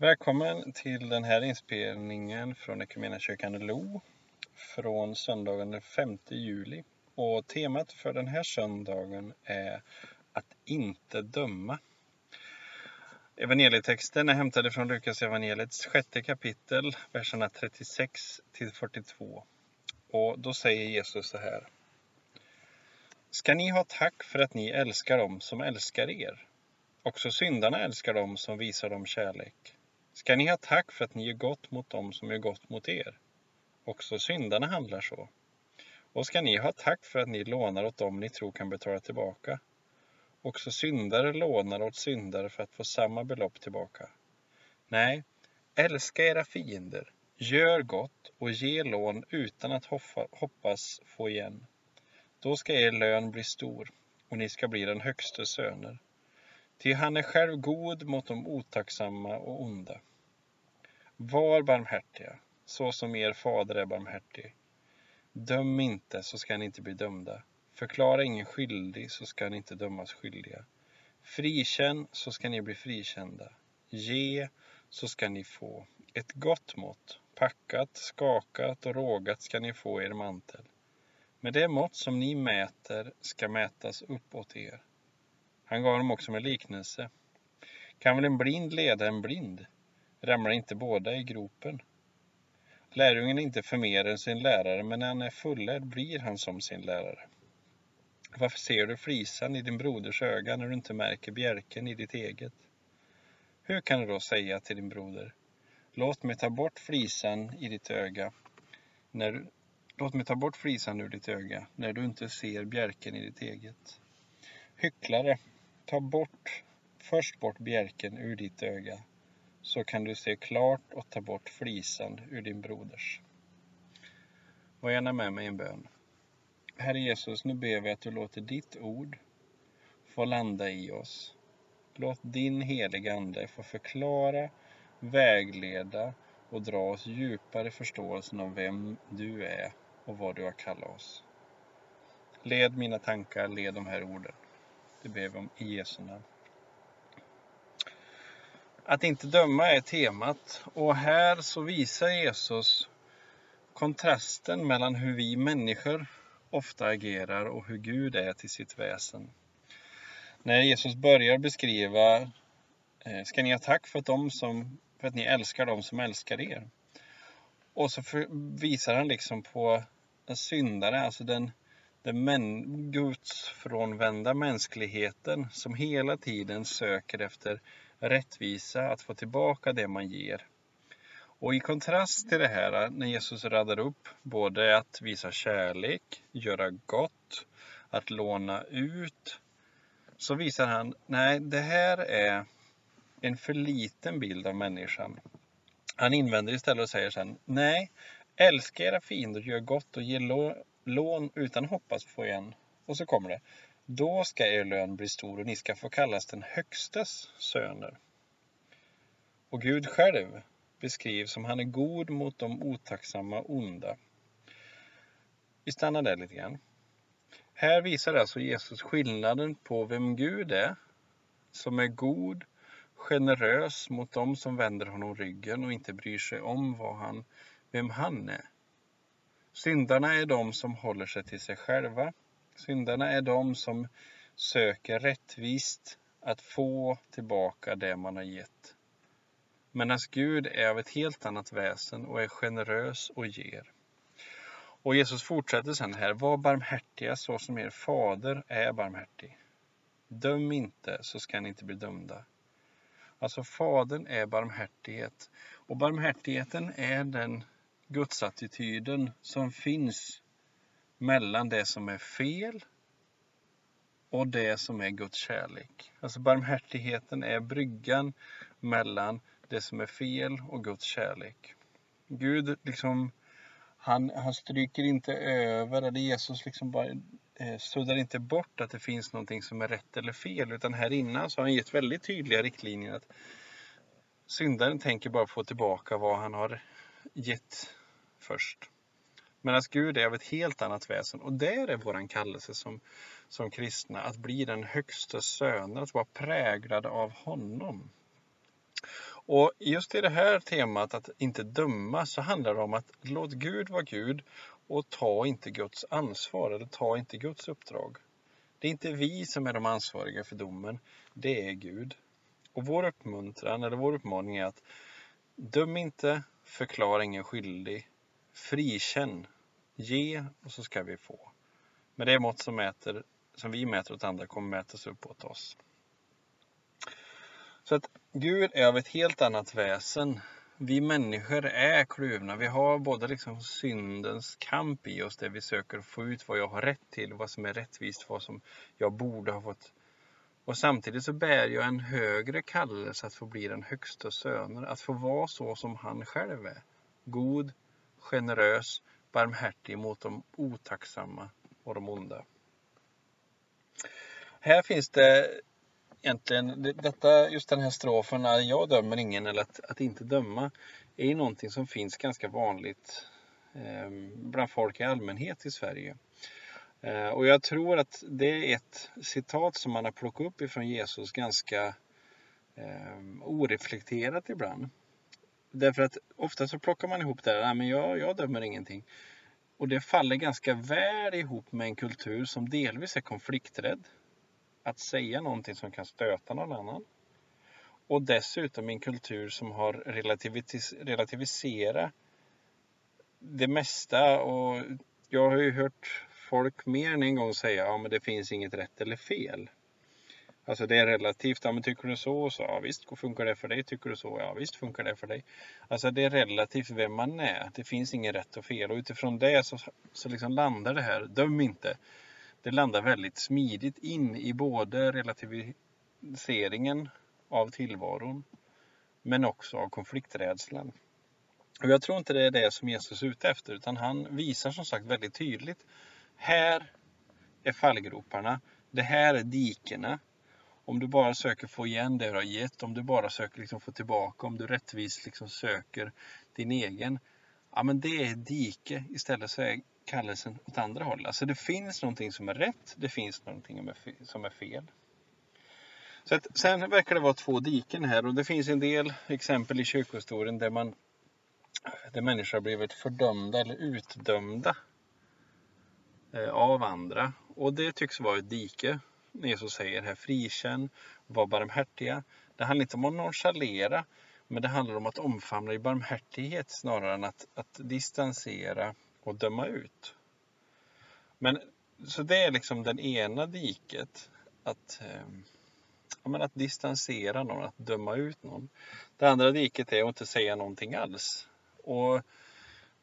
Välkommen till den här inspelningen från Equmeniakyrkan Lo från söndagen den 5 juli. Och temat för den här söndagen är att inte döma. Evangelietexten är hämtad från Lukas evangeliets sjätte kapitel, verserna 36 till 42. Och då säger Jesus så här. Ska ni ha tack för att ni älskar dem som älskar er? Också syndarna älskar dem som visar dem kärlek. Ska ni ha tack för att ni gör gott mot dem som gör gott mot er? Också syndarna handlar så. Och ska ni ha tack för att ni lånar åt dem ni tror kan betala tillbaka? Också syndare lånar åt syndare för att få samma belopp tillbaka. Nej, älska era fiender, gör gott och ge lån utan att hoppas få igen. Då ska er lön bli stor och ni ska bli den högste söner. Ty han är själv god mot de otacksamma och onda. Var barmhärtiga, så som er fader är barmhärtig. Döm inte, så ska ni inte bli dömda. Förklara ingen skyldig, så ska ni inte dömas skyldiga. Frikänn, så ska ni bli frikända. Ge, så ska ni få. Ett gott mått, packat, skakat och rågat ska ni få er mantel. Med det mått som ni mäter ska mätas uppåt er. Han gav dem också med liknelse. Kan väl en blind leda en blind? Ramlar inte båda i gropen? Lärjungen är inte för mer än sin lärare, men när han är fullärd blir han som sin lärare. Varför ser du flisan i din broders öga när du inte märker bjälken i ditt eget? Hur kan du då säga till din broder, låt mig ta bort frisan i ditt öga, när du, låt mig ta bort flisan ur ditt öga, när du inte ser bjälken i ditt eget? Hycklare, ta bort först bort bjälken ur ditt öga, så kan du se klart och ta bort flisan ur din broders. Var gärna med mig i en bön. Herre Jesus, nu ber vi att du låter ditt ord få landa i oss. Låt din heliga Ande få förklara, vägleda och dra oss djupare i förståelsen av vem du är och vad du har kallat oss. Led mina tankar, led de här orden. Det ber vi om i Jesu namn. Att inte döma är temat och här så visar Jesus kontrasten mellan hur vi människor ofta agerar och hur Gud är till sitt väsen. När Jesus börjar beskriva eh, Ska ni ha tack för att, de som, för att ni älskar dem som älskar er? Och så visar han liksom på en syndare, alltså den, den män, Guds frånvända mänskligheten som hela tiden söker efter rättvisa, att få tillbaka det man ger. Och i kontrast till det här, när Jesus radar upp både att visa kärlek, göra gott, att låna ut, så visar han, nej, det här är en för liten bild av människan. Han invänder istället och säger sen, nej, älska era fiender, gör gott och ge lån utan hoppas få igen. Och så kommer det, då ska er lön bli stor och ni ska få kallas den högstes söner. Och Gud själv beskrivs som han är god mot de otacksamma onda. Vi stannar där lite grann. Här visar alltså Jesus skillnaden på vem Gud är, som är god, generös mot dem som vänder honom ryggen och inte bryr sig om vad han, vem han är. Syndarna är de som håller sig till sig själva. Syndarna är de som söker rättvist att få tillbaka det man har gett. Medan Gud är av ett helt annat väsen och är generös och ger. Och Jesus fortsätter sen här, var barmhärtiga så som er fader är barmhärtig. Döm inte så ska ni inte bli dömda. Alltså Fadern är barmhärtighet. Och barmhärtigheten är den gudsattityden som finns mellan det som är fel och det som är Guds kärlek. Alltså barmhärtigheten är bryggan mellan det som är fel och Guds kärlek. Gud liksom, han, han stryker inte över, eller Jesus liksom bara eh, suddar inte bort att det finns någonting som är rätt eller fel, utan här innan så har han gett väldigt tydliga riktlinjer att syndaren tänker bara få tillbaka vad han har gett först. Medan Gud är av ett helt annat väsen och där är våran kallelse som, som kristna att bli den högsta söner, att vara präglad av honom. Och just i det här temat att inte döma så handlar det om att låt Gud vara Gud och ta inte Guds ansvar eller ta inte Guds uppdrag. Det är inte vi som är de ansvariga för domen, det är Gud. Och vår uppmuntran eller vår uppmaning är att döm inte, förklara ingen skyldig, frikänn, ge och så ska vi få. Men det mått som, mäter, som vi mäter åt andra kommer mätas upp åt oss. Så att Gud är av ett helt annat väsen. Vi människor är kluvna. Vi har både liksom syndens kamp i oss där vi söker få ut vad jag har rätt till, vad som är rättvist, vad som jag borde ha fått. Och samtidigt så bär jag en högre kallelse att få bli den högsta söner, att få vara så som han själv är. God, generös, barmhärtig mot de otacksamma och de onda. Här finns det egentligen, detta, just den här strofen, jag dömer ingen eller att, att inte döma, är ju någonting som finns ganska vanligt eh, bland folk i allmänhet i Sverige. Eh, och jag tror att det är ett citat som man har plockat upp ifrån Jesus ganska eh, oreflekterat ibland. Därför att ofta så plockar man ihop det där, men jag, jag dömer ingenting. Och det faller ganska väl ihop med en kultur som delvis är konflikträdd att säga någonting som kan stöta någon annan. Och dessutom en kultur som har relativis relativiserat det mesta. Och jag har ju hört folk mer än en gång säga att ja, det finns inget rätt eller fel. Alltså det är relativt. Ja, men tycker du så så? Ja, visst funkar det för dig. Tycker du så? Ja, visst funkar det för dig. Alltså det är relativt vem man är. Det finns inget rätt och fel och utifrån det så, så liksom landar det här. Döm inte det landar väldigt smidigt in i både relativiseringen av tillvaron men också av konflikträdslan. Och jag tror inte det är det som Jesus är ute efter utan han visar som sagt väldigt tydligt. Här är fallgroparna. Det här är dikena. Om du bara söker få igen det du har gett, om du bara söker liksom få tillbaka, om du rättvist liksom söker din egen. Ja men det är dike. Istället så är kallelsen åt andra hållet. Alltså det finns någonting som är rätt, det finns någonting som är fel. Så att, sen verkar det vara två diken här och det finns en del exempel i kyrkohistorien där man där människor har blivit fördömda eller utdömda eh, av andra. Och det tycks vara ett dike. Jesus säger här frikänn, var barmhärtiga. Det handlar inte om att nonchalera, men det handlar om att omfamna i barmhärtighet snarare än att, att distansera och döma ut. Men så det är liksom den ena diket. Att, eh, att distansera någon, att döma ut någon. Det andra diket är att inte säga någonting alls. Och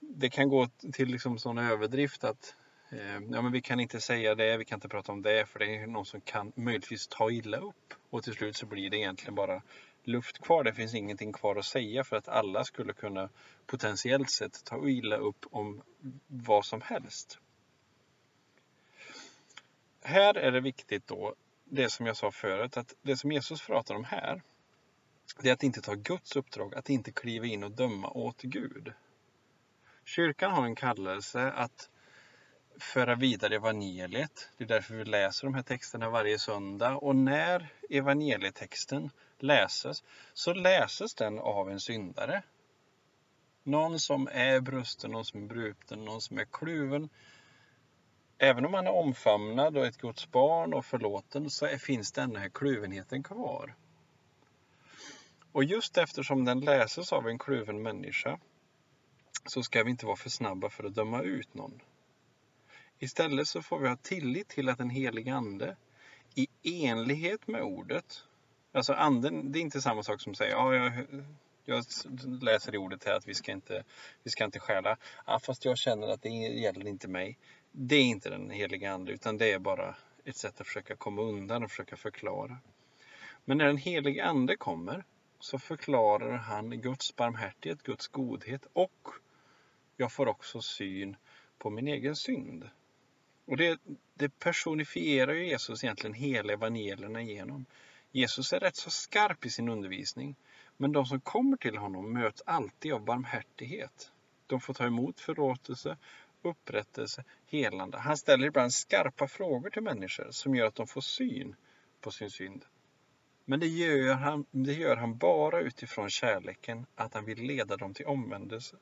det kan gå till liksom sån överdrift att Eh, ja, men vi kan inte säga det, vi kan inte prata om det för det är någon som kan möjligtvis ta illa upp. Och till slut så blir det egentligen bara luft kvar. Det finns ingenting kvar att säga för att alla skulle kunna potentiellt sett ta illa upp om vad som helst. Här är det viktigt då, det som jag sa förut, att det som Jesus pratar om här, det är att inte ta Guds uppdrag, att inte kliva in och döma åt Gud. Kyrkan har en kallelse att föra vidare evangeliet. Det är därför vi läser de här texterna varje söndag. Och när evangelietexten läses så läses den av en syndare. Någon som är brusten, någon som är bruten, någon som är kluven. Även om man är omfamnad och ett Guds barn och förlåten så finns den här kluvenheten kvar. Och just eftersom den läses av en kluven människa så ska vi inte vara för snabba för att döma ut någon. Istället så får vi ha tillit till att den helige Ande i enlighet med ordet, alltså anden, det är inte samma sak som säger ja, jag, jag läser i ordet här att vi ska inte, vi ska inte stjäla, ja, fast jag känner att det gäller inte mig. Det är inte den helige Ande utan det är bara ett sätt att försöka komma undan och försöka förklara. Men när den helige Ande kommer så förklarar han Guds barmhärtighet, Guds godhet och jag får också syn på min egen synd. Och det, det personifierar ju Jesus egentligen hela evangelierna igenom. Jesus är rätt så skarp i sin undervisning, men de som kommer till honom möts alltid av barmhärtighet. De får ta emot förlåtelse, upprättelse, helande. Han ställer ibland skarpa frågor till människor som gör att de får syn på sin synd. Men det gör, han, det gör han bara utifrån kärleken, att han vill leda dem till omvändelse.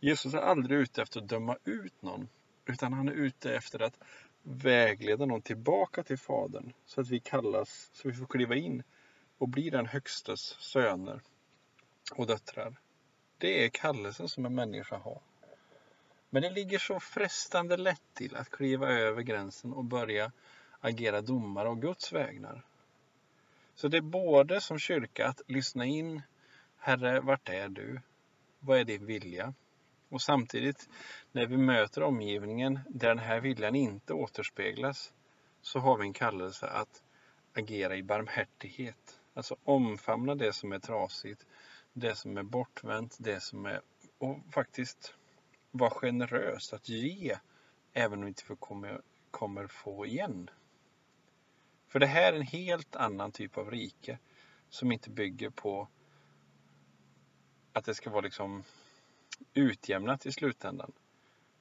Jesus är aldrig ute efter att döma ut någon, utan han är ute efter att vägleda någon tillbaka till Fadern, så att vi kallas, så vi får kliva in och bli den högstes söner och döttrar. Det är kallelsen som en människa har. Men det ligger så frestande lätt till att kliva över gränsen och börja agera domare och Guds vägnar. Så det är både som kyrka att lyssna in Herre, vart är du? Vad är din vilja? Och samtidigt när vi möter omgivningen där den här viljan inte återspeglas så har vi en kallelse att agera i barmhärtighet. Alltså omfamna det som är trasigt, det som är bortvänt, det som är... Och faktiskt vara generös att ge även om vi inte kommer, kommer få igen. För det här är en helt annan typ av rike som inte bygger på att det ska vara liksom utjämnat i slutändan.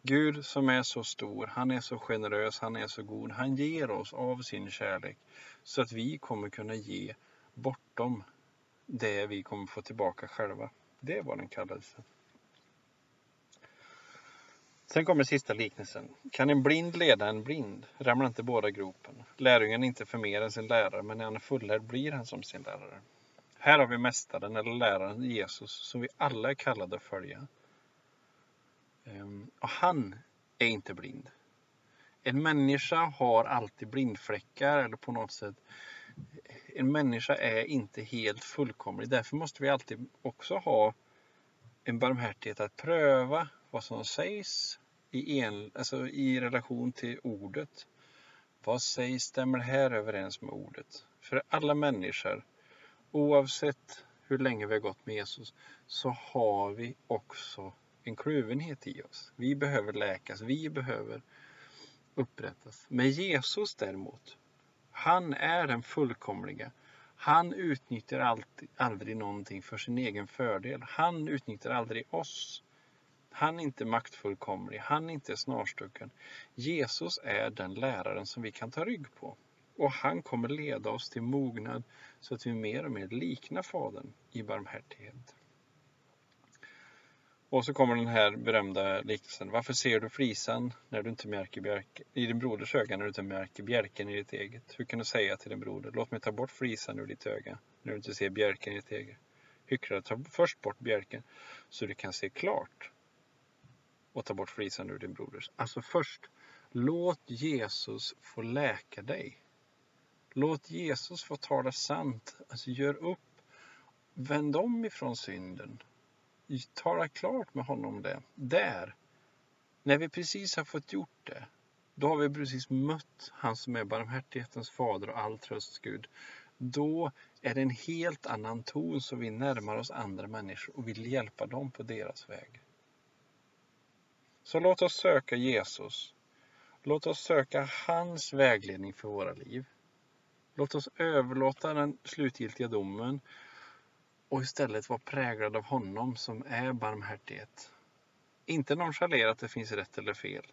Gud som är så stor, han är så generös, han är så god. Han ger oss av sin kärlek så att vi kommer kunna ge bortom det vi kommer få tillbaka själva. Det var den kallelsen. Sen kommer sista liknelsen. Kan en blind leda en blind? Ramlar inte båda gropen? Lärjungen är inte för mer än sin lärare, men när han är fullärd blir han som sin lärare. Här har vi mästaren eller läraren Jesus som vi alla är kallade att följa. Ehm, och han är inte blind. En människa har alltid blindfläckar eller på något sätt en människa är inte helt fullkomlig. Därför måste vi alltid också ha en barmhärtighet att pröva vad som sägs i, en, alltså i relation till ordet. Vad sägs, stämmer det här överens med ordet? För alla människor, oavsett hur länge vi har gått med Jesus, så har vi också en kluvenhet i oss. Vi behöver läkas, vi behöver upprättas. Men Jesus däremot, han är den fullkomliga. Han utnyttjar alltid, aldrig någonting för sin egen fördel. Han utnyttjar aldrig oss. Han är inte maktfullkomlig, han är inte snarstucken. Jesus är den läraren som vi kan ta rygg på. Och han kommer leda oss till mognad så att vi mer och mer liknar Fadern i barmhärtighet. Och så kommer den här berömda liknelsen. Varför ser du flisan när du inte märker bjärken, i din broders öga när du inte märker bjälken i ditt eget? Hur kan du säga till din broder, låt mig ta bort flisan ur ditt öga när du inte ser bjälken i ditt eget? Hycklare, ta först bort bjälken så du kan se klart och ta bort flisan ur din broders. Alltså först, låt Jesus få läka dig. Låt Jesus få tala sant. Alltså gör upp. Vänd om ifrån synden. Tala klart med honom det. Där, när vi precis har fått gjort det, då har vi precis mött han som är barmhärtighetens fader och all trösts Gud. Då är det en helt annan ton så vi närmar oss andra människor och vill hjälpa dem på deras väg. Så låt oss söka Jesus. Låt oss söka hans vägledning för våra liv. Låt oss överlåta den slutgiltiga domen och istället vara präglad av honom som är barmhärtighet. Inte nonchalera att det finns rätt eller fel,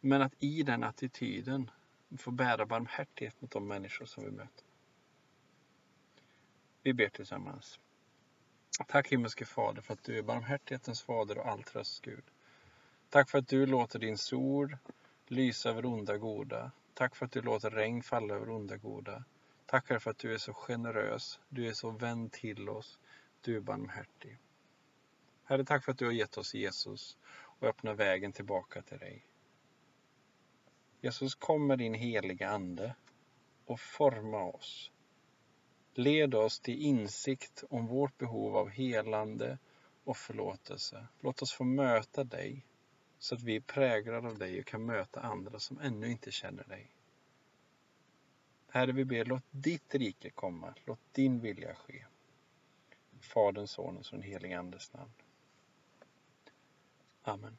men att i den attityden få bära barmhärtighet mot de människor som vi möter. Vi ber tillsammans. Tack himmelske Fader för att du är barmhärtighetens fader och all tröst Gud. Tack för att du låter din sol lysa över onda goda. Tack för att du låter regn falla över onda goda. Tack för att du är så generös. Du är så vänd till oss. Du är barmhärtig. Herre, tack för att du har gett oss Jesus och öppnat vägen tillbaka till dig. Jesus, kom med din heliga Ande och forma oss. Led oss till insikt om vårt behov av helande och förlåtelse. Låt oss få möta dig så att vi är präglade av dig och kan möta andra som ännu inte känner dig. Herre, vi ber, låt ditt rike komma, låt din vilja ske. Faderns, Sonens och den helige Andes namn. Amen.